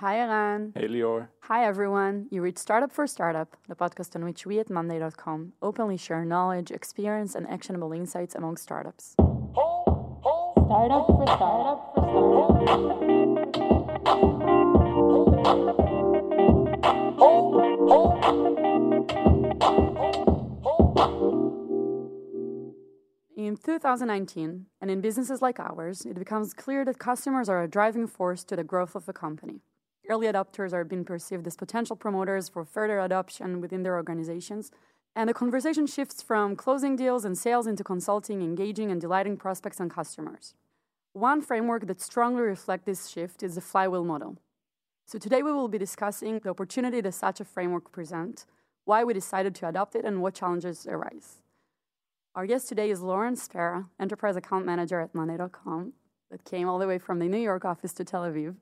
Hi, Eran. Hey, Lior. Hi, everyone. You reach Startup for Startup, the podcast on which we at Monday.com openly share knowledge, experience, and actionable insights among startups. Startup for Startup for In 2019, and in businesses like ours, it becomes clear that customers are a driving force to the growth of a company. Early adopters are being perceived as potential promoters for further adoption within their organizations, and the conversation shifts from closing deals and sales into consulting, engaging, and delighting prospects and customers. One framework that strongly reflects this shift is the flywheel model. So today we will be discussing the opportunity that such a framework presents, why we decided to adopt it, and what challenges arise. Our guest today is Lauren Spera, Enterprise Account Manager at Monday.com, that came all the way from the New York office to Tel Aviv.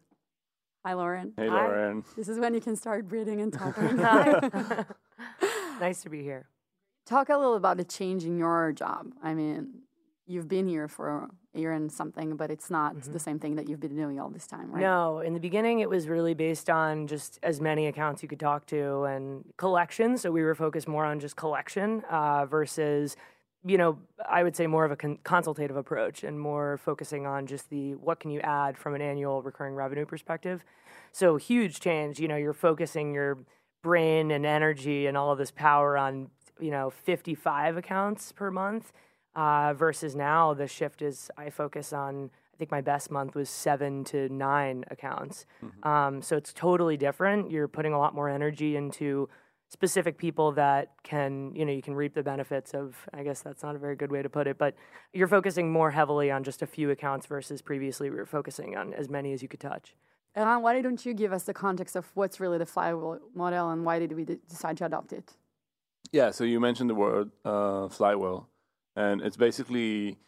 Hi, Lauren. Hey, Lauren. This is when you can start breathing and talking. nice to be here. Talk a little about the change in your job. I mean, you've been here for a year and something, but it's not mm-hmm. the same thing that you've been doing all this time, right? No. In the beginning, it was really based on just as many accounts you could talk to and collection. So we were focused more on just collection uh, versus you know, I would say more of a con- consultative approach and more focusing on just the what can you add from an annual recurring revenue perspective. So huge change. You know, you're focusing your brain and energy and all of this power on you know 55 accounts per month uh, versus now the shift is I focus on. I think my best month was seven to nine accounts. Mm-hmm. Um, so it's totally different. You're putting a lot more energy into specific people that can, you know, you can reap the benefits of, I guess that's not a very good way to put it, but you're focusing more heavily on just a few accounts versus previously we were focusing on as many as you could touch. Eran, why don't you give us the context of what's really the flywheel model and why did we decide to adopt it? Yeah, so you mentioned the word uh, flywheel, and it's basically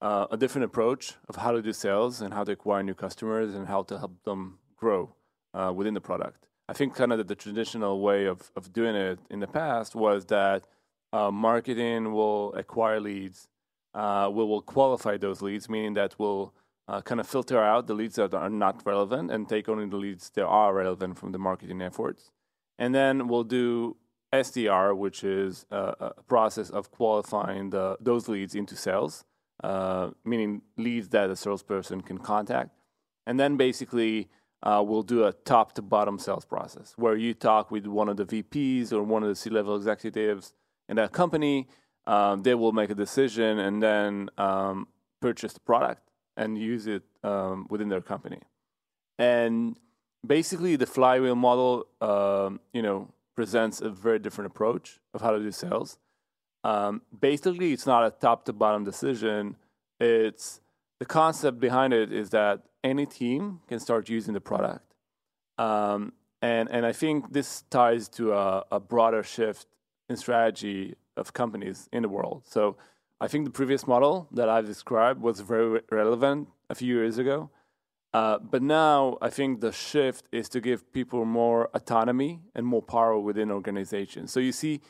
uh, a different approach of how to do sales and how to acquire new customers and how to help them grow uh, within the product. I think kind of the, the traditional way of, of doing it in the past was that uh, marketing will acquire leads, uh, we will qualify those leads, meaning that we'll uh, kind of filter out the leads that are not relevant and take only the leads that are relevant from the marketing efforts. And then we'll do SDR, which is a, a process of qualifying the, those leads into sales, uh, meaning leads that a salesperson can contact. And then basically, uh, we'll do a top to bottom sales process where you talk with one of the VPs or one of the C level executives in that company. Um, they will make a decision and then um, purchase the product and use it um, within their company. And basically, the flywheel model, um, you know, presents a very different approach of how to do sales. Um, basically, it's not a top to bottom decision. It's the concept behind it is that any team can start using the product. Um, and, and I think this ties to a, a, broader shift in strategy of companies in the world. So I think the previous model that I've described was very relevant a few years ago. Uh, but now I think the shift is to give people more autonomy and more power within organizations. So you see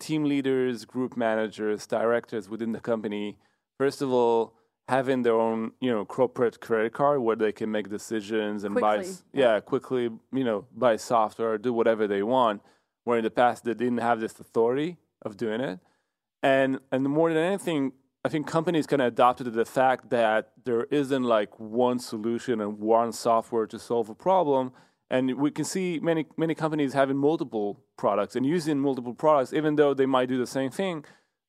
team leaders, group managers, directors within the company, first of all, having their own you know corporate credit card where they can make decisions and quickly. buy yeah. quickly you know buy software do whatever they want where in the past they didn't have this authority of doing it. And and more than anything i think companies kind of adopted to the fact that there isn't like one solution and one software to solve a problem. And we can see many many companies having multiple products and using multiple products even though they might do the same thing.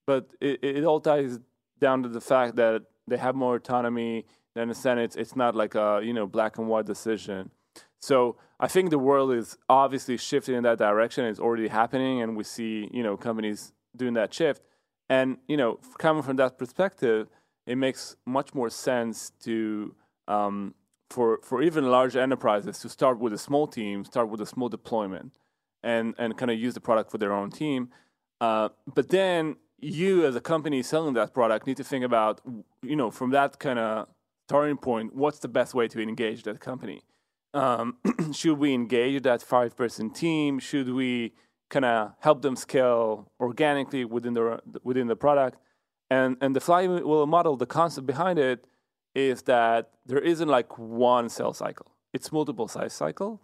But it, it all ties down to the fact that they have more autonomy. than the Senate. it's not like a you know black and white decision. So I think the world is obviously shifting in that direction. It's already happening, and we see you know companies doing that shift. And you know, coming from that perspective, it makes much more sense to um, for for even large enterprises to start with a small team, start with a small deployment, and and kind of use the product for their own team. Uh, but then you as a company selling that product need to think about you know from that kind of starting point what's the best way to engage that company? Um, should we engage that five person team? Should we kind of help them scale organically within the within the product? And and the flywheel model the concept behind it is that there isn't like one sales cycle. It's multiple size cycle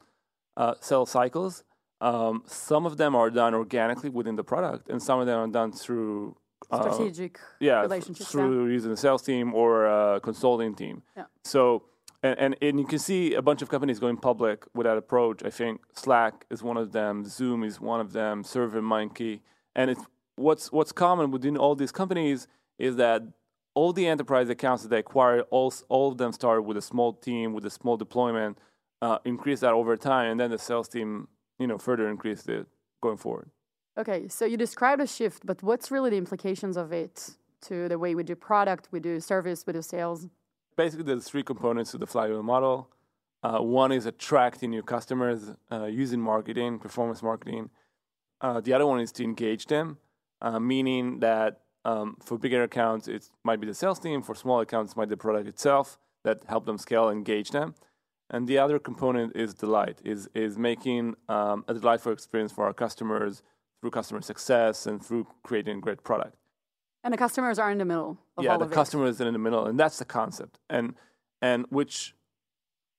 uh, sales cycles. Um, some of them are done organically within the product, and some of them are done through uh, strategic yeah, relationships through yeah. using the sales team or a consulting team. Yeah. So and, and, and you can see a bunch of companies going public with that approach. I think Slack is one of them, Zoom is one of them, SurveyMonkey, and it's what's what's common within all these companies is that all the enterprise accounts that they acquire, all all of them start with a small team with a small deployment, uh, increase that over time, and then the sales team, you know, further increase it going forward. Okay, so you described a shift, but what's really the implications of it to the way we do product, we do service, we do sales? basically there's three components to the flywheel model. Uh, one is attracting new customers uh, using marketing, performance marketing. Uh, the other one is to engage them, uh, meaning that um, for bigger accounts, it might be the sales team. For small accounts, it might be the product itself that help them scale, and engage them. And the other component is delight, is is making um, a delightful experience for our customers through customer success and through creating a great product. And the customers are in the middle. yeah, the of customer is in the middle, and that's the concept, and and which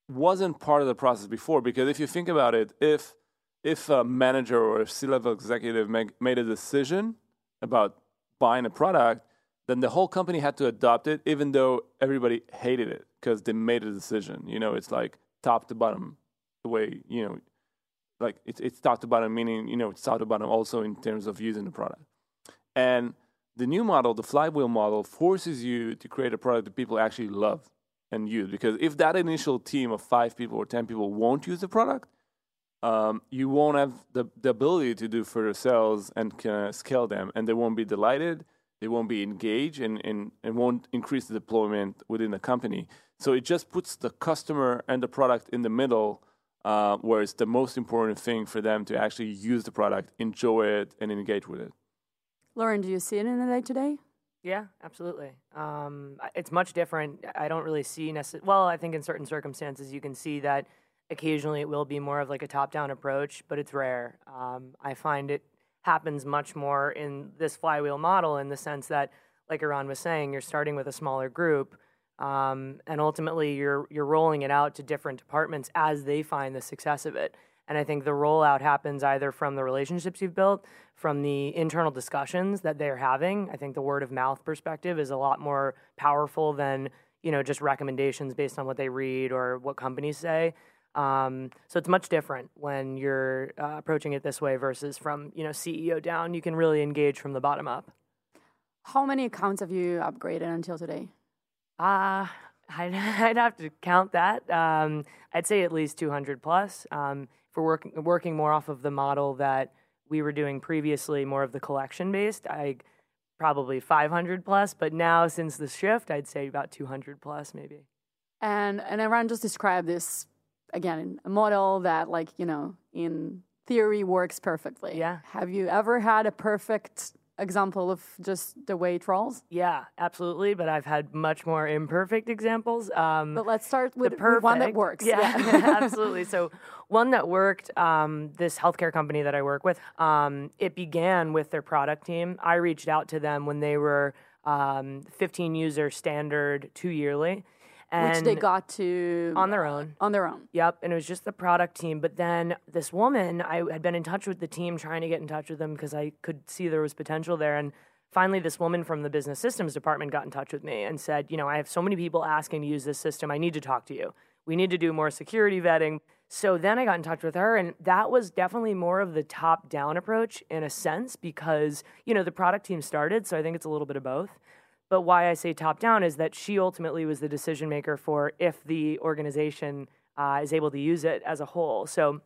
wasn't part of the process before. Because if you think about it, if if a manager or a C-level executive make, made a decision about buying a product, then the whole company had to adopt it, even though everybody hated it because they made a decision. You know, it's like top to bottom, the way you know, like it's it's top to bottom, meaning you know it's top to bottom also in terms of using the product, and the new model, the flywheel model, forces you to create a product that people actually love and use. Because if that initial team of five people or 10 people won't use the product, um, you won't have the, the ability to do further sales and of scale them. And they won't be delighted, they won't be engaged, and, and, and won't increase the deployment within the company. So it just puts the customer and the product in the middle. Uh, where it's the most important thing for them to actually use the product, enjoy it, and engage with it. Lauren, do you see it in the day today? Yeah, absolutely. Um, it's much different. I don't really see necessarily. Well, I think in certain circumstances you can see that occasionally it will be more of like a top-down approach, but it's rare. Um, I find it happens much more in this flywheel model in the sense that, like Eran was saying, you're starting with a smaller group, um, and ultimately you're you're rolling it out to different departments as they find the success of it. And I think the rollout happens either from the relationships you've built, from the internal discussions that they're having. I think the word of mouth perspective is a lot more powerful than you know just recommendations based on what they read or what companies say. Um, so it's much different when you're uh, approaching it this way versus from you know CEO down. You can really engage from the bottom up. How many accounts have you upgraded until today? Uh, I'd, I'd have to count that. Um, I'd say at least 200 plus. Um, for working working more off of the model that we were doing previously, more of the collection based. I probably 500 plus, but now since the shift, I'd say about 200 plus maybe. And and Eran just described this again, a model that like you know in theory works perfectly. Yeah. Have you ever had a perfect example of just the way it rolls? Yeah, absolutely. But I've had much more imperfect examples. Um, but let's start with, with one that works. Yeah, yeah. absolutely. So one that worked, um, this healthcare company that I work with, um, it began with their product team. I reached out to them when they were um, 15 user standard two yearly. And Which they got to on their own. On their own. Yep. And it was just the product team. But then this woman, I had been in touch with the team, trying to get in touch with them because I could see there was potential there. And finally, this woman from the business systems department got in touch with me and said, You know, I have so many people asking to use this system. I need to talk to you. We need to do more security vetting. So then I got in touch with her, and that was definitely more of the top down approach in a sense because, you know, the product team started. So I think it's a little bit of both. But why I say top down is that she ultimately was the decision maker for if the organization uh, is able to use it as a whole. So,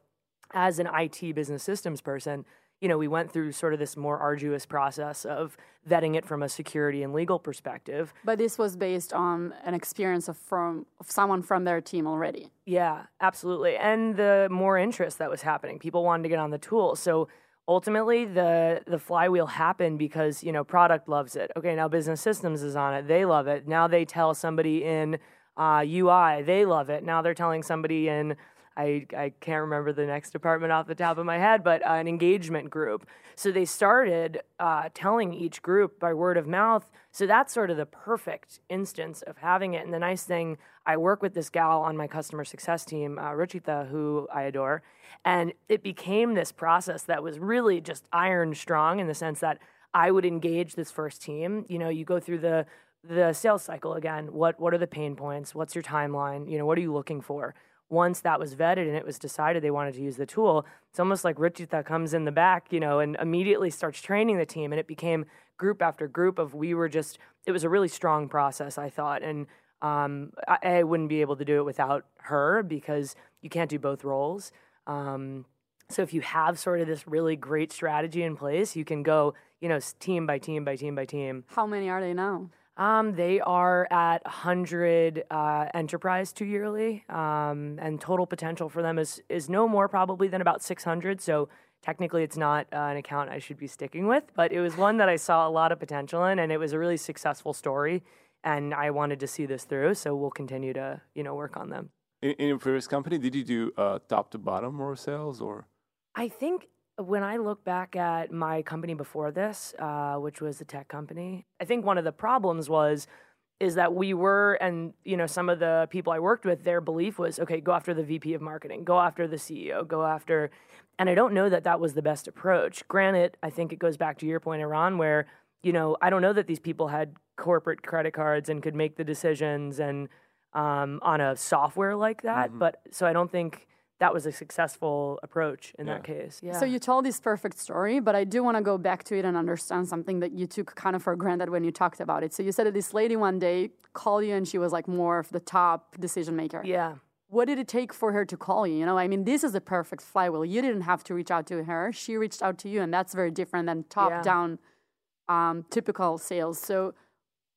as an IT business systems person, you know, we went through sort of this more arduous process of vetting it from a security and legal perspective. But this was based on an experience of from of someone from their team already. Yeah, absolutely. And the more interest that was happening, people wanted to get on the tool. So ultimately the the flywheel happened because you know product loves it. Okay now business systems is on it. They love it. Now they tell somebody in uh, ui they love it. Now they're telling somebody in I, I can't remember the next department off the top of my head, but uh, an engagement group. So they started uh, telling each group by word of mouth. So that's sort of the perfect instance of having it. And the nice thing, I work with this gal on my customer success team, uh, Ruchita, who I adore. And it became this process that was really just iron strong in the sense that I would engage this first team. You know, you go through the the sales cycle again. What what are the pain points? What's your timeline? You know, what are you looking for? Once that was vetted and it was decided they wanted to use the tool, it's almost like Ruchita comes in the back, you know, and immediately starts training the team. And it became group after group of we were just. It was a really strong process, I thought, and um, I, I, wouldn't be able to do it without her because you can't do both roles. Um, so if you have sort of this really great strategy in place, you can go, you know, team by team by team by team. How many are they now? Um, they are at 100 uh, enterprise two yearly, um, and total potential for them is is no more probably than about 600. So technically, it's not uh, an account I should be sticking with, but it was one that I saw a lot of potential in, and it was a really successful story, and I wanted to see this through. So we'll continue to you know work on them. In, in your previous company, did you do uh, top to bottom more sales or? I think when I look back at my company before this, uh, which was a tech company, I think one of the problems was is that we were and you know some of the people I worked with their belief was okay go after the VP of marketing go after the CEO go after and I don't know that that was the best approach granted I think it goes back to your point Eran where you know I don't know that these people had corporate credit cards and could make the decisions and um, on a software like that mm-hmm. but so I don't think that was a successful approach in yeah. that case. Yeah. So you told this perfect story, but I do want to go back to it and understand something that you took kind of for granted when you talked about it. So you said that this lady one day called you and she was like more of the top decision maker. Yeah. What did it take for her to call you? You know, I mean, this is a perfect flywheel. You didn't have to reach out to her; she reached out to you, and that's very different than top-down, um, typical sales. So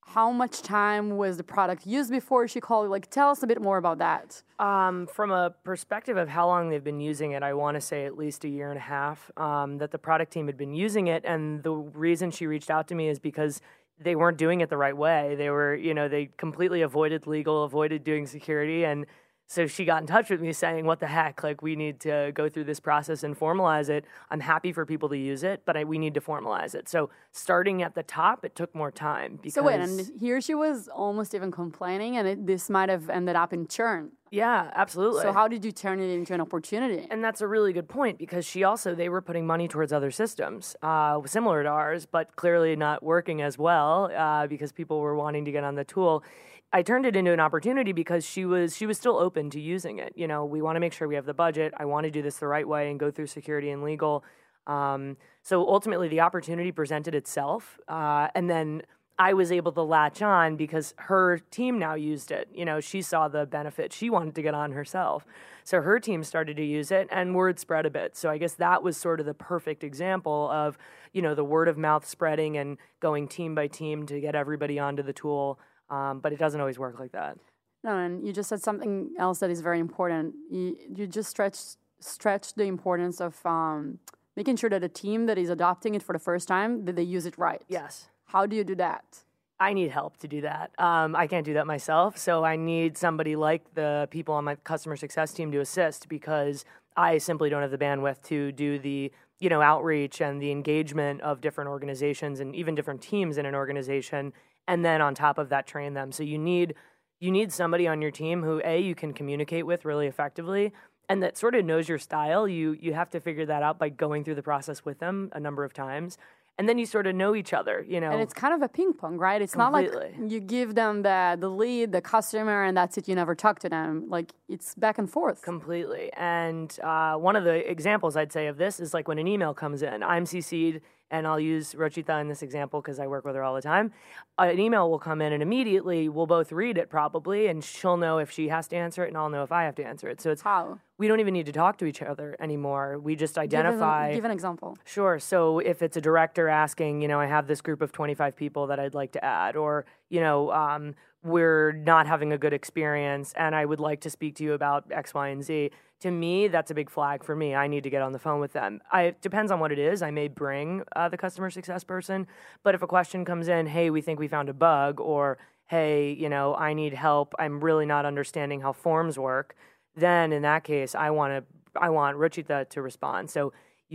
how much time was the product used before she called? Like, tell us a bit more about that. Um, from a perspective of how long they've been using it, I want to say at least a year and a half um, that the product team had been using it. And the reason she reached out to me is because they weren't doing it the right way. They were, you know, they completely avoided legal, avoided doing security, and so she got in touch with me saying, "What the heck? Like, we need to go through this process and formalize it. I'm happy for people to use it, but I, we need to formalize it." So, starting at the top, it took more time. Because so wait, and here she was almost even complaining, and it, this might have ended up in churn. Yeah, absolutely. So, how did you turn it into an opportunity? And that's a really good point because she also they were putting money towards other systems uh, similar to ours, but clearly not working as well uh, because people were wanting to get on the tool I turned it into an opportunity because she was she was still open to using it. You know, we want to make sure we have the budget. I want to do this the right way and go through security and legal. Um, so ultimately, the opportunity presented itself, uh, and then I was able to latch on because her team now used it. You know, she saw the benefit. She wanted to get on herself. So her team started to use it and word spread a bit. So I guess that was sort of the perfect example of, you know, the word of mouth spreading and going team by team to get everybody onto the tool. Um, but it doesn't always work like that. No, and you just said something else that is very important. You, you just stretch stretch the importance of um, making sure that a team that is adopting it for the first time that they use it right. Yes. How do you do that? I need help to do that. Um, I can't do that myself, so I need somebody like the people on my customer success team to assist because I simply don't have the bandwidth to do the you know outreach and the engagement of different organizations and even different teams in an organization and then on top of that train them so you need you need somebody on your team who a you can communicate with really effectively and that sort of knows your style you you have to figure that out by going through the process with them a number of times and then you sort of know each other, you know. And it's kind of a ping pong, right? It's Completely. not like you give them the the lead, the customer, and that's it. You never talk to them. Like it's back and forth. Completely. And uh, one of the examples I'd say of this is like when an email comes in, I'm CC'd and I'll use Ruchita in this example because I work with her all the time. Uh, an email will come in, and immediately we'll both read it probably, and she'll know if she has to answer it, and I'll know if I have to answer it. So it's how we don't even need to talk to each other anymore. We just identify. Give an, give an example. Sure. So if it's a director asking, you know, I have this group of 25 people that I'd like to add, or you know, um, we're not having a good experience, and I would like to speak to you about X, Y, and Z to me, that's a big flag for me. I need to get on the phone with them. I, it depends on what it is. I may bring uh, the customer success person, but if a question comes in, hey, we think we found a bug, or hey, you know, I need help. I'm really not understanding how forms work. then in that case, I want to I want Ruchita to respond. So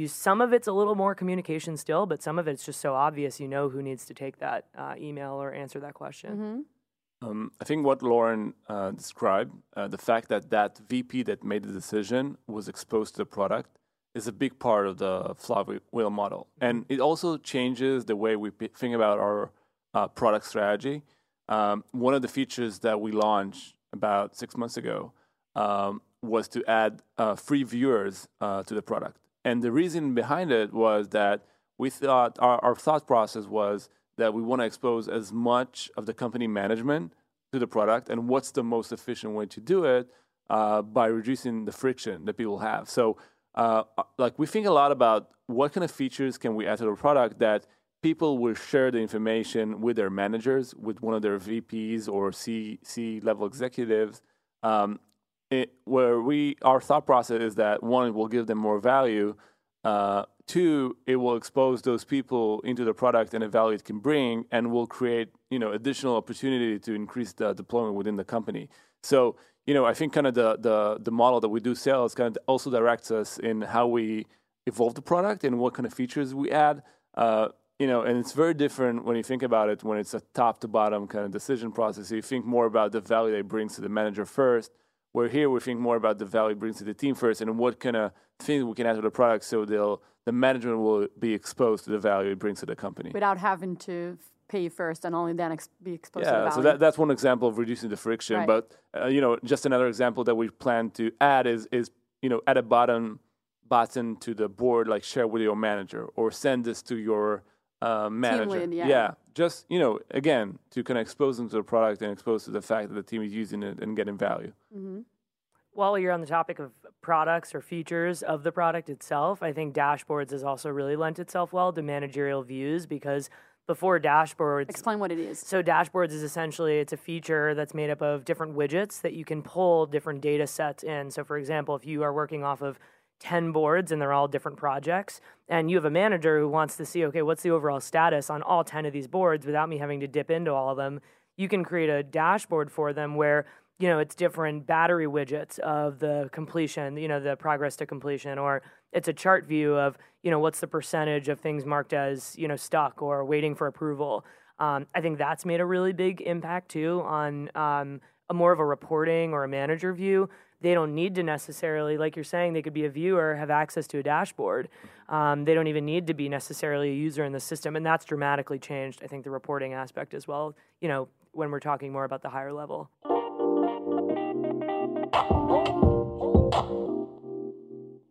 some of it's a little more communication still, but some of it's just so obvious you know who needs to take that uh, email or answer that question. Mm-hmm. Um, I think what Lauren uh, described, uh, the fact that that VP that made the decision was exposed to the product, is a big part of the flywheel model, and it also changes the way we think about our uh, product strategy. Um, one of the features that we launched about six months ago um, was to add uh, free viewers uh, to the product, and the reason behind it was that we thought our, our thought process was that we want to expose as much of the company management to the product and what's the most efficient way to do it uh, by reducing the friction that people have. So, uh, like we think a lot about what kind of features can we add to the product that people will share the information with their managers, with one of their VPs or C C level executives. Um, it, where we our thought process is that one, will give them more value. Uh, Two, it will expose those people into the product and the value it can bring, and will create you know additional opportunity to increase the deployment within the company. So you know, I think kind of the the the model that we do sales kind of also directs us in how we evolve the product and what kind of features we add. Uh, you know, and it's very different when you think about it when it's a top to bottom kind of decision process. So you think more about the value that it brings to the manager first. Where here we think more about the value it brings to the team first, and what kind of things we can add to the product so they'll the management will be exposed to the value it brings to the company without having to pay first and only then ex- be exposed yeah, to the value. so that, that's one example of reducing the friction. Right. But uh, you know, just another example that we plan to add is is you know add a button button to the board like share with your manager or send this to your uh, manager. lead, yeah. just you know again to kind of expose them to the product and expose to the fact that the team is using it and getting value. Mm-hmm. While you're on the topic of products or features of the product itself, I think dashboards has also really lent itself well to managerial views because before dashboards Explain what it is. so dashboards is essentially it's a feature that's made up of different widgets that you can pull different data sets in. So for example, if you are working off of 10 boards and they're all different projects and you have a manager who wants to see okay, what's the overall status on all 10 of these boards without me having to dip into all of them, you can create a dashboard for them where you know it's different battery widgets of the completion you know the progress to completion or it's a chart view of you know what's the percentage of things marked as you know stuck or waiting for approval. Um, i think that's made a really big impact too on um, a more of a reporting or a manager view they don't need to necessarily like you're saying they could be a viewer have access to a dashboard um, they don't even need to be necessarily a user in the system and that's dramatically changed i think the reporting aspect as well you know when we're talking more about the higher level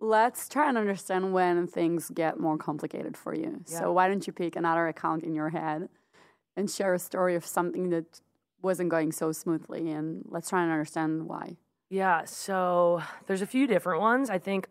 Let's try and understand when things get more complicated for you. Yeah. So why don't you pick another account in your head and share a story of something that wasn't going so smoothly and let's try and understand why. Yeah, so there's a few different ones. I think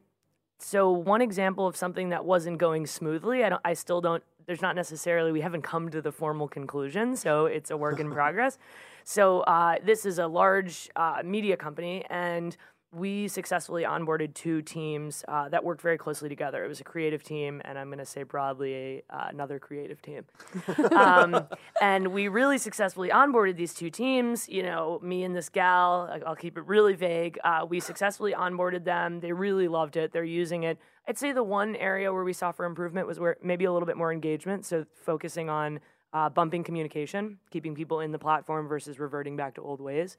so one example of something that wasn't going smoothly, I don't I still don't there's not necessarily we haven't come to the formal conclusion, so it's a work in progress. So uh, this is a large uh, media company and we successfully onboarded two teams uh, that worked very closely together. It was a creative team, and I'm going to say broadly uh, another creative team. um, and we really successfully onboarded these two teams. You know, me and this gal, I'll keep it really vague. Uh, we successfully onboarded them. They really loved it. They're using it. I'd say the one area where we saw for improvement was where maybe a little bit more engagement. So focusing on uh, bumping communication, keeping people in the platform versus reverting back to old ways.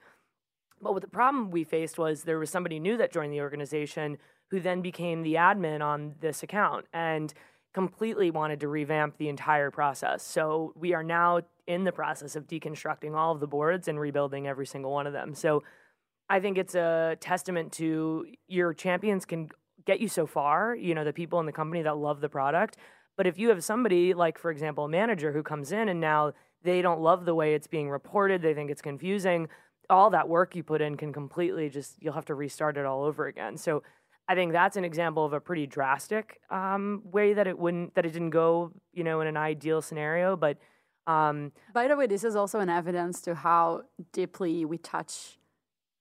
But what the problem we faced was there was somebody new that joined the organization who then became the admin on this account and completely wanted to revamp the entire process. So we are now in the process of deconstructing all of the boards and rebuilding every single one of them. So I think it's a testament to your champions can get you so far, you know, the people in the company that love the product. But if you have somebody like, for example, a manager who comes in and now they don't love the way it's being reported, they think it's confusing, all that work you put in can completely just, you'll have to restart it all over again. So I think that's an example of a pretty drastic um, way that it wouldn't, that it didn't go, you know, in an ideal scenario. But um, By the way, this is also an evidence to how deeply we touch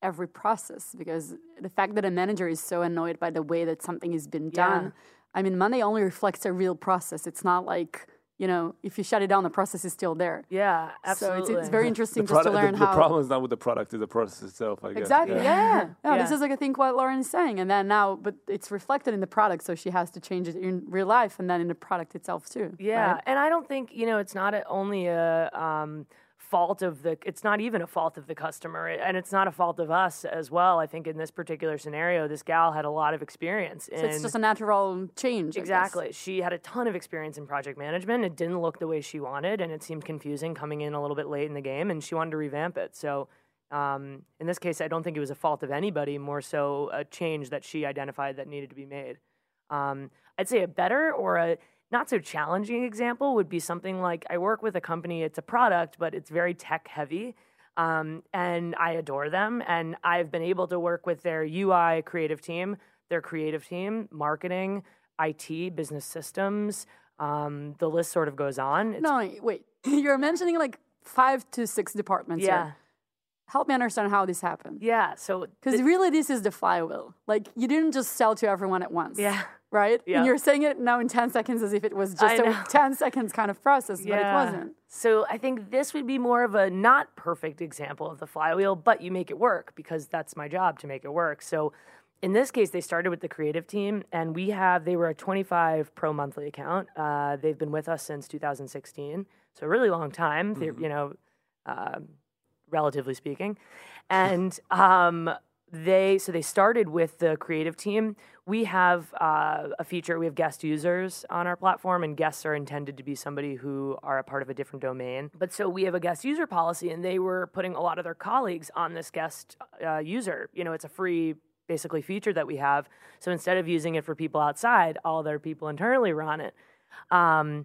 every process because the fact that a manager is so annoyed by the way that something has been Yeah. done. I mean, money only reflects a real process. It's not like you know, if you shut it down, the process is still there. Yeah, absolutely. So it's, it's very interesting the just to learn the, how. the problem is not with the product; it's the process itself. I guess. Exactly. Yeah. Yeah. No, This Yeah. is like I think what Lauren is saying, and then now, but it's reflected in the product, so she has to change it in real life, and then in the product itself too. Yeah, right? and I don't think you know it's not a, only a um, fault of the. It's not even a fault of the customer, and it's not a fault of us as well. I think in this particular scenario, this gal had a lot of experience. So it's just a natural change. Exactly. She had a ton of experience in project management. It didn't look the way she wanted, and it seemed confusing coming in a little bit late in the game, and she wanted to revamp it. So, um, in this case, I don't think it was a fault of anybody, more so a change that she identified that needed to be made. Um, I'd say a better or a not so challenging example would be something like I work with a company, it's a product, but it's very tech heavy. Um, and I adore them. And I've been able to work with their UI creative team, their creative team, marketing, IT, business systems. Um, the list sort of goes on. It's, No, wait. You're mentioning like five to six departments. yeah. Here. Help me understand how this happened. Yeah. So, Because really, this is the flywheel. Like you didn't just sell to everyone at once. yeah. Right. Yeah. And you're saying it now in ten seconds as if it was just a ten seconds kind of process, but it wasn't. So I think this would be more of a not perfect example of the flywheel, but you make it work because that's my job to make it work. So in this case, they started with the creative team, and we have they were a 25 pro monthly account. Uh, they've been with us since 2016, so a really long time. They're you know, um, relatively speaking, and um, they so they started with the creative team. We have uh, a feature. We have guest users on our platform, and guests are intended to be somebody who are a part of a different domain. But so we have a guest user policy, and they were putting a lot of their colleagues on this guest uh, user. You know, it's a free basically feature that we have. So instead of using it for people outside, all their people internally were on it. Um,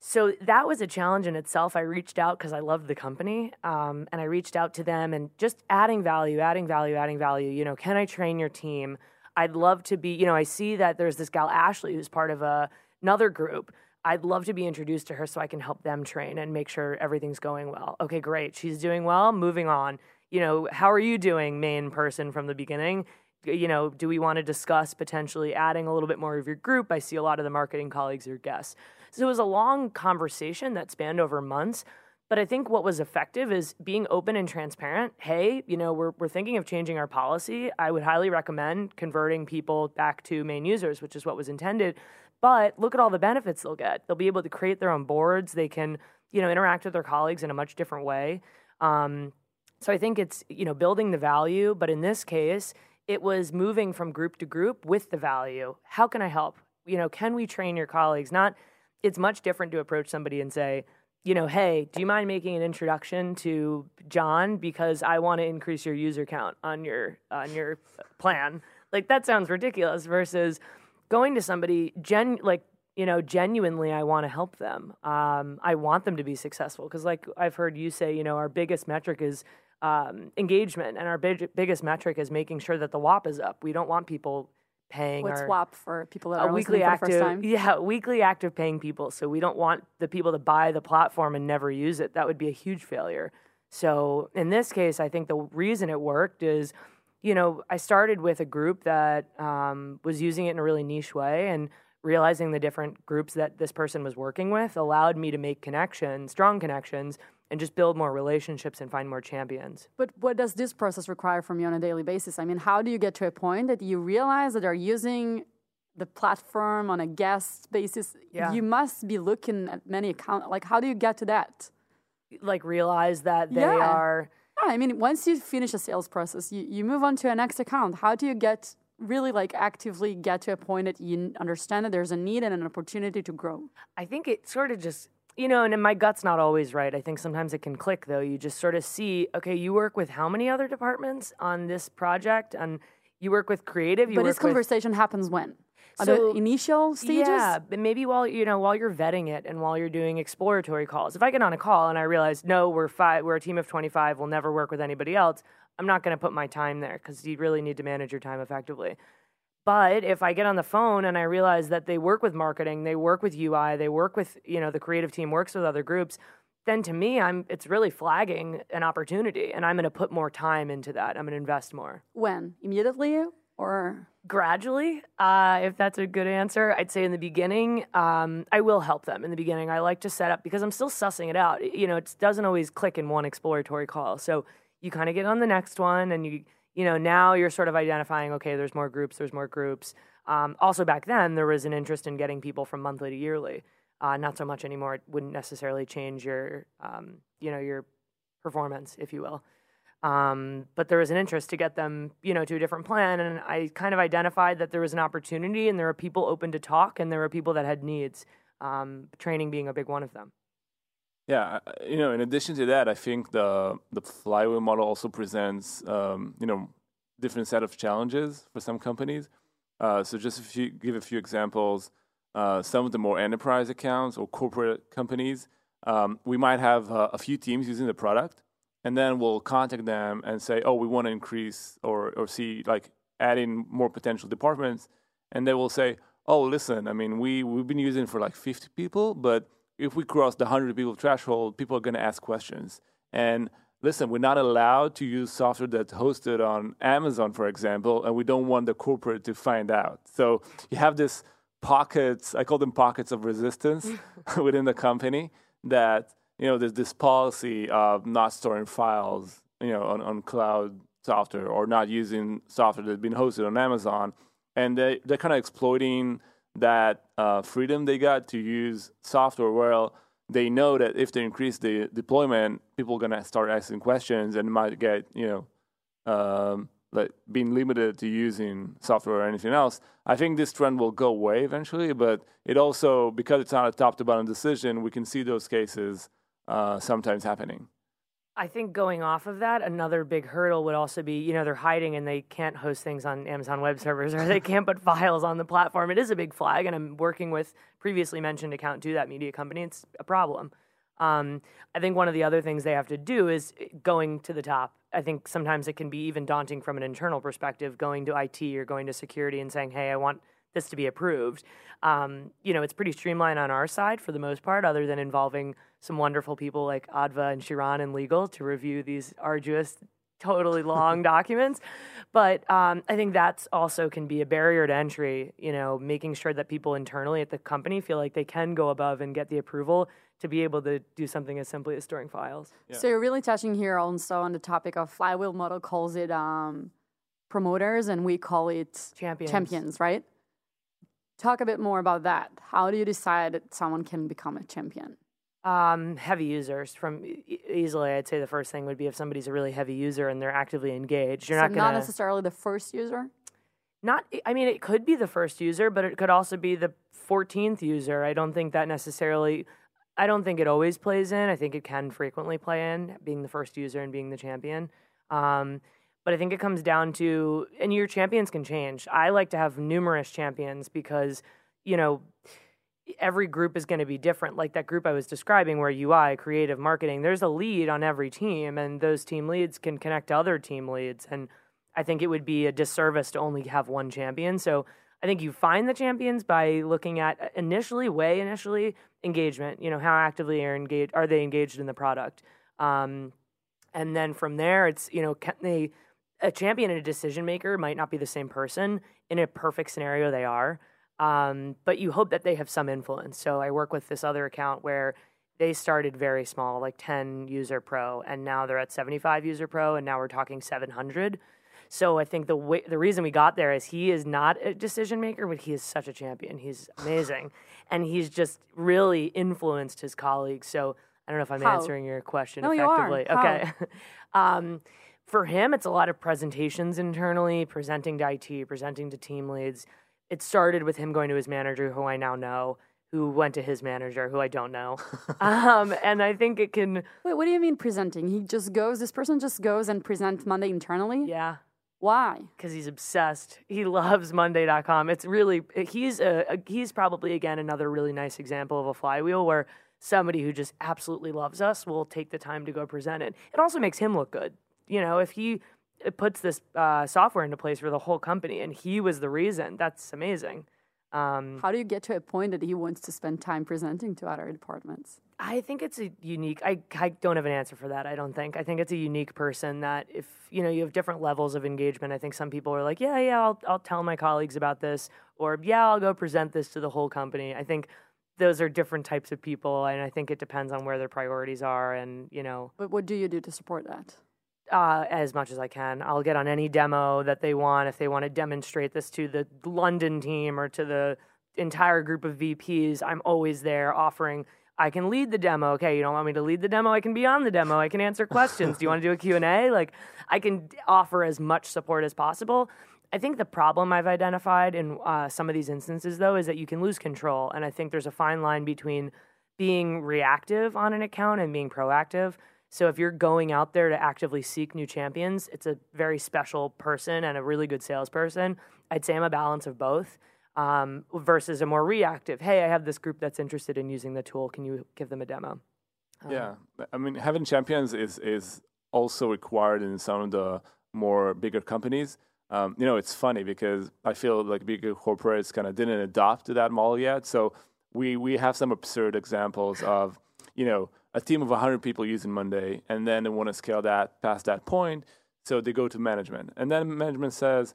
so that was a challenge in itself. I reached out because I loved the company, um, and I reached out to them and just adding value, adding value, adding value. You know, can I train your team? I'd love to be. You know, I see that there's this gal Ashley who's part of a, another group. I'd love to be introduced to her so I can help them train and make sure everything's going well. Okay, great. She's doing well. Moving on. You know, how are you doing, main person from the beginning? You know, do we want to discuss potentially adding a little bit more of your group? I see a lot of the marketing colleagues are guests. So it was a long conversation that spanned over months. But I think what was effective is being open and transparent. Hey, you know, we're, we're thinking of changing our policy. I would highly recommend converting people back to main users, which is what was intended. But look at all the benefits they'll get. They'll be able to create their own boards. They can, you know, interact with their colleagues in a much different way. Um, so I think it's, you know, building the value. But in this case, it was moving from group to group with the value. How can I help? You know, can we train your colleagues? Not, it's much different to approach somebody and say, you know, hey, do you mind making an introduction to John because I want to increase your user count on your on your plan? Like that sounds ridiculous versus going to somebody gen like you know genuinely I want to help them. Um, I want them to be successful because like I've heard you say, you know, our biggest metric is um, engagement and our big, biggest metric is making sure that the WAP is up. We don't want people paying What's our WAP for people that are weekly listening for the active first time? yeah weekly active paying people. So we don't want the people to buy the platform and never use it. That would be a huge failure. So in this case i think the reason it worked is you know i started with a group that um, was using it in a really niche way and realizing the different groups that this person was working with allowed me to make connections strong connections and just build more relationships and find more champions But what does this process require from you on a daily basis? I mean, how do you get to a point that you realize that they're using the platform on a guest basis? Yeah. You must be looking at many accounts. Like, how do you get to that? like realize that they Yeah. are Yeah, I mean, once you finish a sales process, you, you move on to a next account. How do you get really like actively get to a point that you understand that there's a need and an opportunity to grow? I think it sort of just, you know, and my gut's not always right. I think sometimes it can click though. You just sort of see, okay, you work with how many other departments on this project? And you work with creative. You but this conversation happens when? So- the initial stages? Yeah, but maybe while you know while you're vetting it and while you're doing exploratory calls. If I get on a call and I realize no, we're five, we're a team of 25, we'll never work with anybody else. I'm not going to put my time there because you really need to manage your time effectively. But if I get on the phone and I realize that they work with marketing, they work with UI, they work with you know the creative team works with other groups, then to me, I'm it's really flagging an opportunity, and I'm going to put more time into that. I'm going to invest more. When? Immediately? or gradually uh, if that's a good answer i'd say in the beginning um, i will help them in the beginning i like to set up because i'm still sussing it out you know it doesn't always click in one exploratory call so you kind of get on the next one and you you know now you're sort of identifying okay there's more groups there's more groups um, also back then there was an interest in getting people from monthly to yearly uh, not so much anymore it wouldn't necessarily change your um, you know your performance if you will um, but there was an interest to get them, you know, to a different plan. And I kind of identified that there was an opportunity and there were people open to talk and there were people that had needs, um, training being a big one of them. Yeah, you know, in addition to that, I think the the flywheel model also presents, um, you know, different set of challenges for some companies. Uh, so just you give a few examples, uh, some of the more enterprise accounts or corporate companies, um, we might have uh, a few teams using the product, and then we'll contact them and say, oh, we want to increase or, or see like adding more potential departments. And they will say, oh, listen, I mean, we, we've been using for like 50 people, but if we cross the 100 people threshold, people are going to ask questions. And listen, we're not allowed to use software that's hosted on Amazon, for example, and we don't want the corporate to find out. So you have this pockets, I call them pockets of resistance within the company that you know, there's this policy of not storing files, you know, on, on cloud software or not using software that's been hosted on Amazon. And they, they're kind of exploiting that uh, freedom they got to use software well they know that if they increase the deployment people are going to start asking questions and might get you know um, like being limited to using software or anything else. I think this trend will go away eventually, but it also because it's not a top to bottom decision, we can see those cases uh, sometimes happening. I think going off of that, another big hurdle would also be, you know, they're hiding and they can't host things on Amazon web servers or they can't put files on the platform. It is a big flag, and I'm working with previously mentioned account to that media company. It's a problem. Um, I think one of the other things they have to do is going to the top. I think sometimes it can be even daunting from an internal perspective, going to IT or going to security and saying, "Hey, I want this to be approved." Um, you know, it's pretty streamlined on our side for the most part, other than involving some wonderful people like Adva and Shiran and legal to review these arduous, totally long documents. But um, I think that's also can be a barrier to entry. You know, making sure that people internally at the company feel like they can go above and get the approval to be able to do something as simply as storing files. Yeah. So you're really touching here also on the topic of flywheel model calls it um, promoters and we call it champions. champions, right? Talk a bit more about that. How do you decide that someone can become a champion? Um, heavy users from easily, I'd say the first thing would be if somebody's a really heavy user and they're actively engaged. You're so not gonna, not necessarily the first user. Not, I mean, it could be the first user, but it could also be the 14th user. I don't think that necessarily. I don't think it always plays in. I think it can frequently play in, being the first user and being the champion. Um, but I think it comes down to, and your champions can change. I like to have numerous champions because, you know, every group is going to be different. Like that group I was describing, where UI, creative, marketing, there's a lead on every team, and those team leads can connect to other team leads. And I think it would be a disservice to only have one champion. So I think you find the champions by looking at uh, initially, way initially, engagement. You know, how actively are engaged are they engaged in the product, um, and then from there, it's you know, can they a champion and a decision maker might not be the same person. In a perfect scenario, they are. Um, but you hope that they have some influence. So I work with this other account where they started very small, like 10 user pro, and now they're at 75 user pro, and now we're talking 700. So I think the way, the reason we got there is he is not a decision maker, but he is such a champion. He's amazing, and he's just really influenced his colleagues. So I don't know if I'm How? answering your question no, effectively. You are. Okay. um, for him, it's a lot of presentations internally, presenting to IT, presenting to team leads it started with him going to his manager, who I now know, who went to his manager, who I don't know. um, and I think it can. Wait, what do you mean presenting? He just goes. This person just goes and presents Monday internally. Yeah. Why? Because he's obsessed. He loves Monday.com. It's really he's a, a he's probably again another really nice example of a flywheel where somebody who just absolutely loves us will take the time to go present it. It also makes him look good. You know, if he it puts this uh, software into place for the whole company, and he was the reason. That's amazing. Um, How do you get to a point that he wants to spend time presenting to other departments? I think it's a unique. I, I don't have an answer for that. I don't think. I think it's a unique person that if you know you have different levels of engagement. I think some people are like, yeah, yeah, I'll I'll tell my colleagues about this, or yeah, I'll go present this to the whole company. I think those are different types of people, and I think it depends on where their priorities are, and you know. But what do you do to support that? Uh, as much as I can. I'll get on any demo that they want. If they want to demonstrate this to the London team or to the entire group of VPs, I'm always there offering I can lead the demo. Okay, you don't want me to lead the demo? I can be on the demo. I can answer questions. do you want to do a Q&A? Like I can offer as much support as possible. I think the problem I've identified in uh, some of these instances, though, is that you can lose control. And I think there's a fine line between being reactive on an account and being proactive. So if you're going out there to actively seek new champions, it's a very special person and a really good salesperson. I'd say I'm a balance of both um, versus a more reactive. Hey, I have this group that's interested in using the tool. Can you give them a demo? Um, yeah, I mean, having champions is is also required in some of the more bigger companies. Um, you know, it's funny because I feel like bigger corporates kind of didn't adopt to that model yet. So we we have some absurd examples of you know a team of 100 people using Monday, and then they want to scale that past that point. So they go to management, and then management says,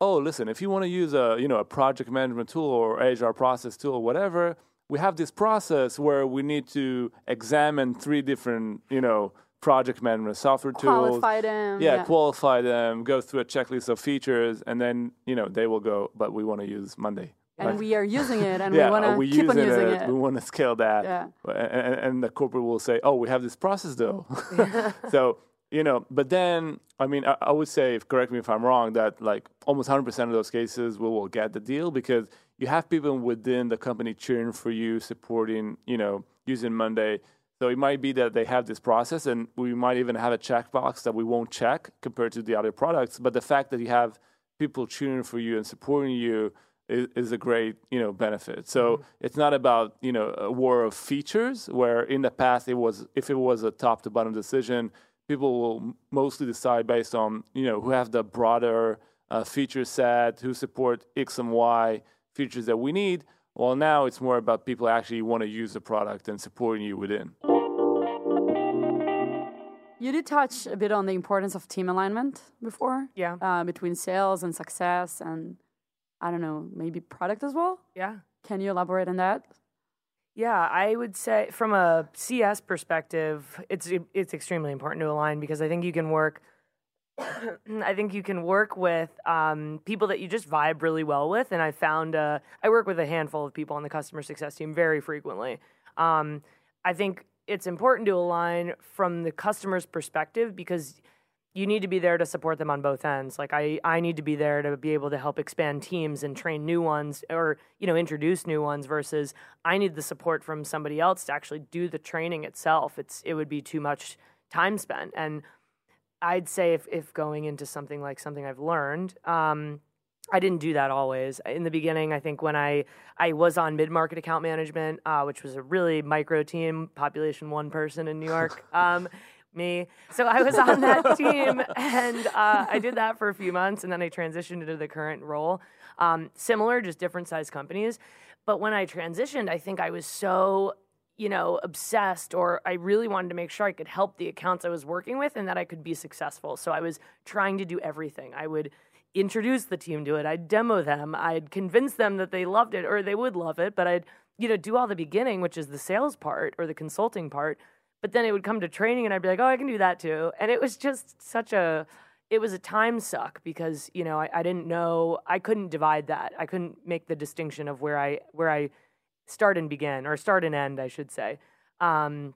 oh, listen, if you want to use a you know a project management tool or HR process tool or whatever, we have this process where we need to examine three different you know project management software tools. Qualify them. Yeah, yeah, qualify them, go through a checklist of features, and then you know they will go. But we want to use Monday. And right? we are using it, and yeah, we want to keep on using it, it. We want to scale that. Yeah. And, and, the corporate will say, "Oh, we have this process though." so you know but then i mean I, I, would say correct me if i'm wrong that like almost 100% of those cases we will get the deal because you have people within the company cheering for you supporting you know using monday so it might be that they have this process and we might even have a checkbox that we won't check compared to the other products but the fact that you have people cheering for you and supporting you is, is a great you know benefit so mm-hmm. it's not about you know a war of features where in the past it was if it was a top to bottom decision people will mostly decide based on you know who have the broader uh, feature set, who support X and Y features that we need. Well, now it's more about people actually want to use the product and supporting you within. You did touch a bit on the importance of team alignment before. Yeah. Uh, between sales and success, and I don't know, maybe product as well. Yeah. Can you elaborate on that? Yeah, I would say from a CS perspective, it's it's extremely important to align because I think you can work. I think you can work with um, people that you just vibe really well with, and I found uh, I work with a handful of people on the customer success team very frequently. Um, I think it's important to align from the customer's perspective because you need to be there to support them on both ends. Like I, I need to be there to be able to help expand teams and train new ones or, you know, introduce new ones versus I need the support from somebody else to actually do the training itself. It's it would be too much time spent. And I'd say if, if going into something like something I've learned, um, I didn't do that always. In the beginning, I think when I I was on mid market account management, uh, which was a really micro team, population one person in New York. Um, me. So I was on that team, and uh, I did that for a few months, and then I transitioned into the current role. Um, similar, just different size companies. But when I transitioned, I think I was so you know obsessed or i really wanted to make sure i could help the accounts i was working with and that i could be successful so i was trying to do everything i would introduce the team to it i'd demo them i'd convince them that they loved it or they would love it but i'd you know do all the beginning which is the sales part or the consulting part but then it would come to training and I'd be like, oh, I can do that too. And it was just such a, it was a time suck because, you know, I, I didn't know, I couldn't divide that. I couldn't make the distinction of where I, where I start and begin or start and end, I should say. Um,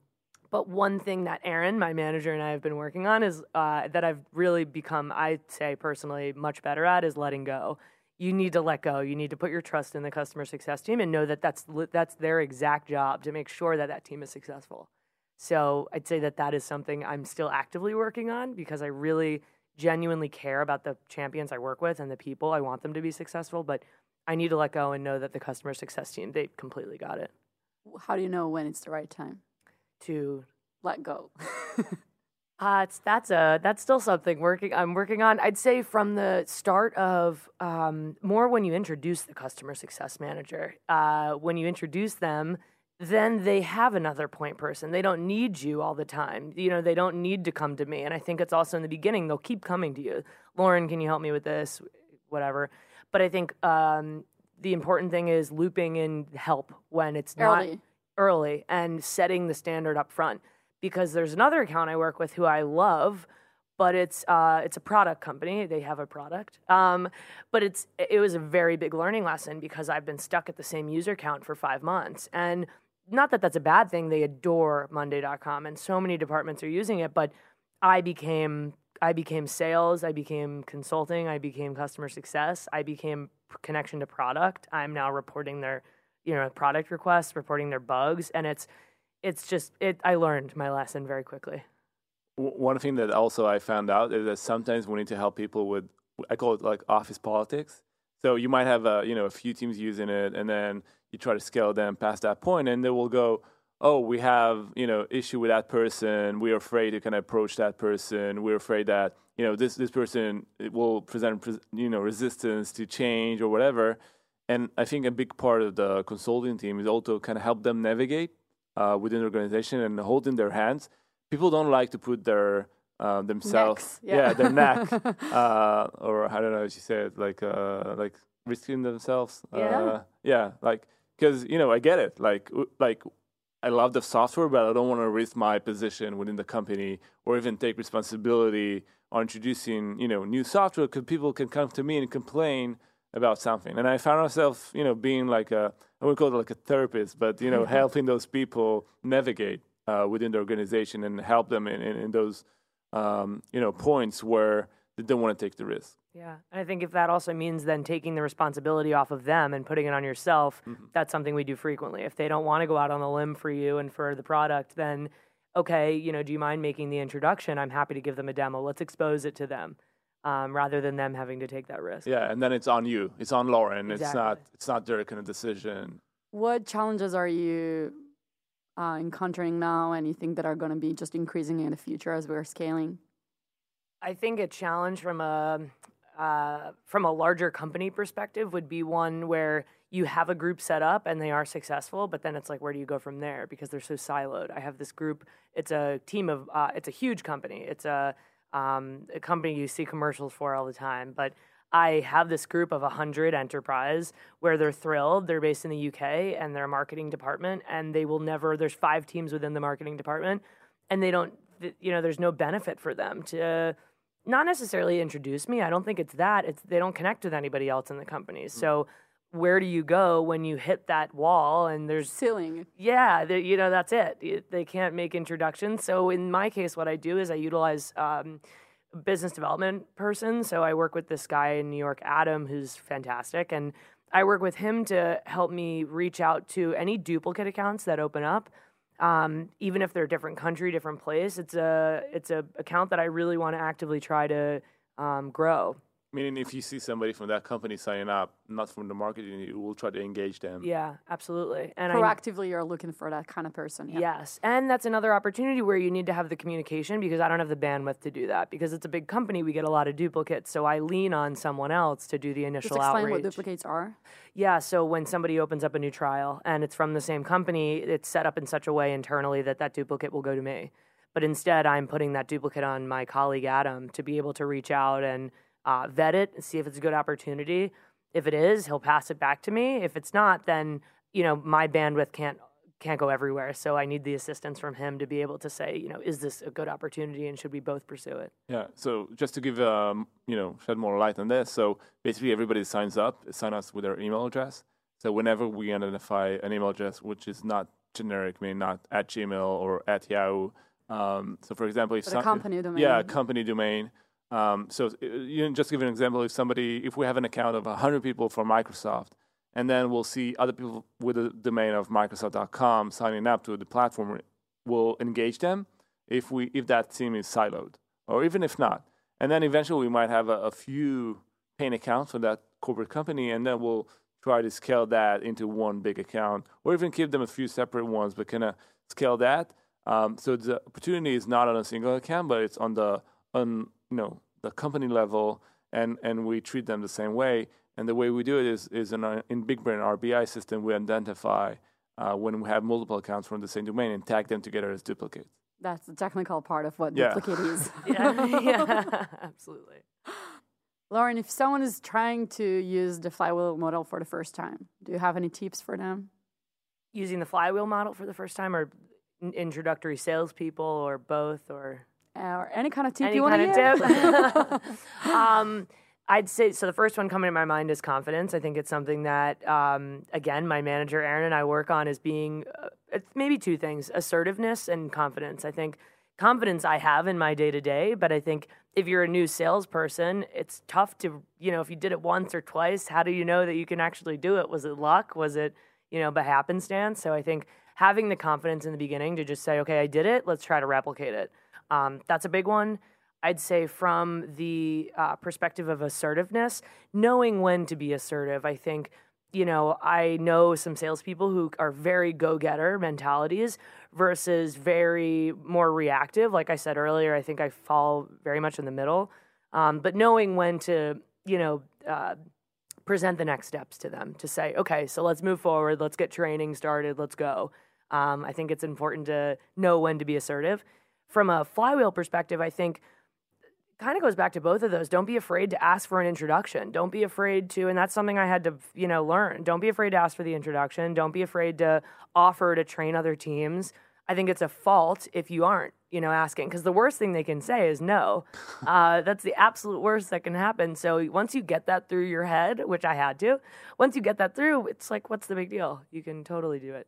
but one thing that Eran, my manager, and I have been working on is uh, that I've really become, I say personally, much better at is letting go. You need to let go. You need to put your trust in the customer success team and know that that's that's their exact job to make sure that that team is successful. So I'd say that that is something I'm still actively working on because I really genuinely care about the champions I work with and the people. I want them to be successful, but I need to let go and know that the customer success team, they completely got it. How do you know when it's the right time to let go? uh, it's that's a that's still something working I'm working on. I'd say from the start of um, more when you introduce the customer success manager. Uh, when you introduce them, then they have another point person. They don't need you all the time. You know, they don't need to come to me. And I think it's also in the beginning, they'll keep coming to you. Lauren, can you help me with this? Whatever. But I think um, the important thing is looping in help when it's Early. not early and setting the standard up front. Because there's another account I work with who I love, but it's uh, it's a product company. They have a product, um, but it's it was a very big learning lesson because I've been stuck at the same user count for five months, and not that that's a bad thing. They adore Monday.com, and so many departments are using it. But I became I became sales, I became consulting, I became customer success, I became connection to product. I'm now reporting their you know product requests, reporting their bugs, and it's it's just it. I learned my lesson very quickly. One thing that also I found out is that sometimes we need to help people with I call it like office politics. So you might have a you know a few teams using it, and then you try to scale them past that point, and they will go, oh, we have you know issue with that person. We're afraid to kind of approach that person. We're afraid that you know this this person will present you know resistance to change or whatever. And I think a big part of the consulting team is also kind of help them navigate uh, within the organization and holding their hands. People don't like to put their uh, themselves, Necks, yeah. their neck, uh, or I don't know how you say it, like uh, like risking themselves. Yeah. Yeah, like because you know I get it. Like like I love the software, but I don't want to risk my position within the company or even take responsibility on introducing you know new software because people can come to me and complain about something. And I found myself you know being like a I would call it like a therapist, but you know helping those people navigate uh, within the organization and help them in, in, in those um, you know points where they don't want to take the risk. Yeah. And I think if that also means then taking the responsibility off of them and putting it on yourself, that's something we do frequently. If they don't want to go out on a limb for you and for the product, then okay, you know, do you mind making the introduction? I'm happy to give them a demo. Let's expose it to them. Um, rather than them having to take that risk. Yeah, and then it's on you. It's on Lauren. It's not. It's not their kind of decision. What challenges are you uh, encountering now, and you think that are going to be just increasing in the future as we're scaling? I think a challenge from a uh, from a larger company perspective would be one where you have a group set up and they are successful, but then it's like where do you go from there because they're so siloed. I have this group. It's a team of. Uh, it's a huge company. It's a um, a company you see commercials for all the time, but. I have this group of 100 enterprise where they're thrilled. They're based in the UK and they're a marketing department, and they will never, there's five teams within the marketing department, and they don't, you know, there's no benefit for them to not necessarily introduce me. I don't think it's that. It's they don't connect with anybody else in the company. So where do you go when you hit that wall and there's Ceiling. yeah, they, you know that's it. They can't make introductions. So in my case, what I do is I utilize um, a business development person. So I work with this guy in New York, Adam, who's fantastic, and I work with him to help me reach out to any duplicate accounts that open up. Um, even if they're a different country, different place, it's a it's a account that I really want to actively try to um, grow. Meaning, if you see somebody from that company signing up, not from the marketing, you will try to engage them. Yeah, absolutely. And I, Proactively, you're looking for that kind of person. Yeah. Yes. And that's another opportunity where you need to have the communication because I don't have the bandwidth to do that. Because it's a big company, we get a lot of duplicates. So I lean on someone else to do the initial Just initial explain outreach. what duplicates are. yeah. So when somebody opens up a new trial and it's from the same company, it's set up in such a way internally that that duplicate will go to me. But instead, I'm putting that duplicate on my colleague Adam to be able to reach out and uh, vet it and see if it's a good opportunity. If it is, he'll pass it back to me. If it's not, then you know my bandwidth can't can't go everywhere. So I need the assistance from him to be able to say, you know, is this a good opportunity and should we both pursue it? Yeah. So just to give um, you know shed more light on this, so basically everybody signs up, sign us with their email address. So whenever we identify an email address which is not generic, meaning not at Gmail or at Yahoo. Um, so for example, if But a some- company domain. yeah, company domain. Um, so uh, you know, just give an example. If somebody, if we have an account of 100 people for Microsoft, and then we'll see other people with the domain of Microsoft.com signing up to the platform, we'll engage them if we if that team is siloed, or even if not. And then eventually we might have a, a few paying accounts for that corporate company, and then we'll try to scale that into one big account, or even keep them a few separate ones, but kind of scale that. Um, so the opportunity is not on a single account, but it's on the on you know the company level, and and we treat them the same way. And the way we do it is is in, our, in BigBrain, our BI system, we identify uh, when we have multiple accounts from the same domain and tag them together as duplicates. That's the technical part of what Yeah. duplicate is. yeah, yeah, absolutely. Lauren, if someone is trying to use the flywheel model for the first time, do you have any tips for them? Using the flywheel model for the first time, or in- introductory salespeople, or both, or Uh, or any kind of tip any you want to give? um, I'd say so. The first one coming to my mind is confidence. I think it's something that, um, again, my manager Eran and I work on is being uh, maybe two things: assertiveness and confidence. I think confidence I have in my day to day, but I think if you're a new salesperson, it's tough to you know if you did it once or twice, how do you know that you can actually do it? Was it luck? Was it you know by happenstance? So I think having the confidence in the beginning to just say, okay, I did it. Let's try to replicate it. Um, that's a big one. I'd say from the uh, perspective of assertiveness, knowing when to be assertive. I think, you know, I know some salespeople who are very go getter mentalities versus very more reactive. Like I said earlier, I think I fall very much in the middle. Um, but knowing when to, you know, uh, present the next steps to them to say, okay, so let's move forward, let's get training started, let's go. Um, I think it's important to know when to be assertive. From a flywheel perspective, I think kind of goes back to both of those. Don't be afraid to ask for an introduction. Don't be afraid to, and that's something I had to, you know, learn. Don't be afraid to ask for the introduction. Don't be afraid to offer to train other teams. I think it's a fault if you aren't, you know, asking because the worst thing they can say is no. Uh, that's the absolute worst that can happen. So once you get that through your head, which I had to, once you get that through, it's like, what's the big deal? You can totally do it.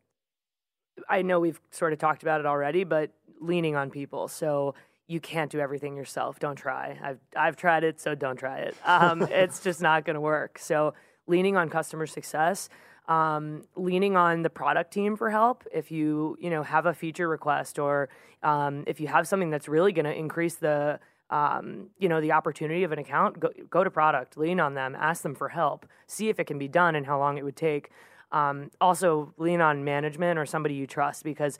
I know we've sort of talked about it already, but leaning on people. So you can't do everything yourself. Don't try. I've I've tried it, so don't try it. Um, it's just not going to work. So leaning on customer success, um, leaning on the product team for help. If you you know have a feature request or um, if you have something that's really going to increase the um, you know the opportunity of an account, go, go to product, lean on them, ask them for help, see if it can be done and how long it would take. Um, also, lean on management or somebody you trust because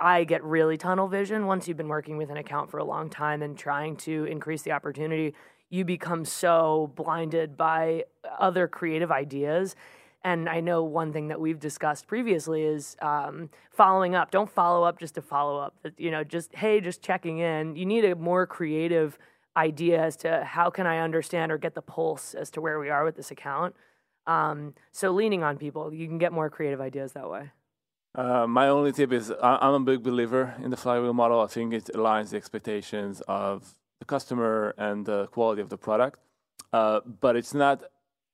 I get really tunnel vision once you've been working with an account for a long time and trying to increase the opportunity. You become so blinded by other creative ideas. And I know one thing that we've discussed previously is um, following up. Don't follow up just to follow up. You know, just hey, just checking in. You need a more creative idea as to how can I understand or get the pulse as to where we are with this account. Um, so leaning on people, you can get more creative ideas that way. Uh, my only tip is I'm a big believer in the flywheel model. I think it aligns the expectations of the customer and the quality of the product. Uh, but it's not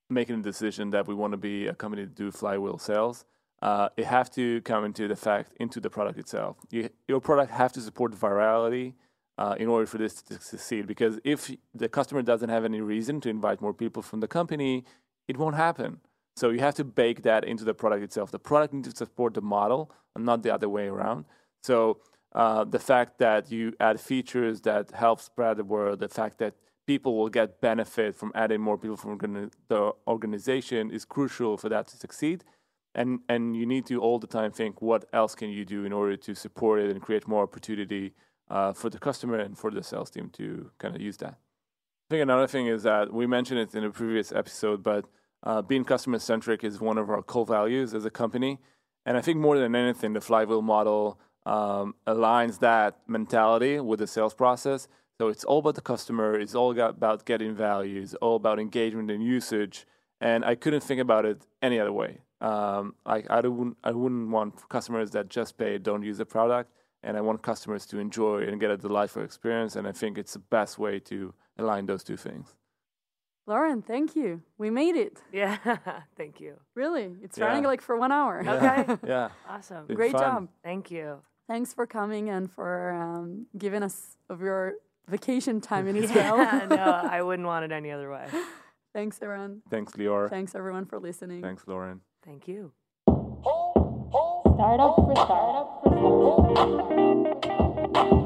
making a decision that we want to be a company to do flywheel sales. Uh, it have to come into the fact into the product itself. You, your product have to support virality uh, in order for this to succeed. Because if the customer doesn't have any reason to invite more people from the company, it won't happen. So you have to bake that into the product itself. The product needs to support the model and not the other way around. So uh, the fact that you add features that help spread the word, the fact that people will get benefit from adding more people from the organization is crucial for that to succeed. And and you need to all the time think what else can you do in order to support it and create more opportunity uh, for the customer and for the sales team to kind of use that. I think another thing is that we mentioned it in a previous episode, but uh, being customer centric is one of our core values as a company. And I think more than anything, the flywheel model um, aligns that mentality with the sales process. So it's all about the customer, it's all about getting value, it's all about engagement and usage. And I couldn't think about it any other way. Um, like I don't, I wouldn't want customers that just pay, don't use the product, and I want customers to enjoy and get a delightful experience. And I think it's the best way to align those two things. Lauren, thank you. We made it. Yeah, thank you. Really. It's Yeah. running like for one hour. Okay. Yeah, Awesome. Been Great fun. job. Thank you. Thanks for coming and for um, giving us of your vacation time in Israel. Yeah, no, I wouldn't want it any other way. Thanks, everyone. Thanks, Lior. Thanks, everyone, for listening. Thanks, Lauren. Thank you. Startup for startup for startup.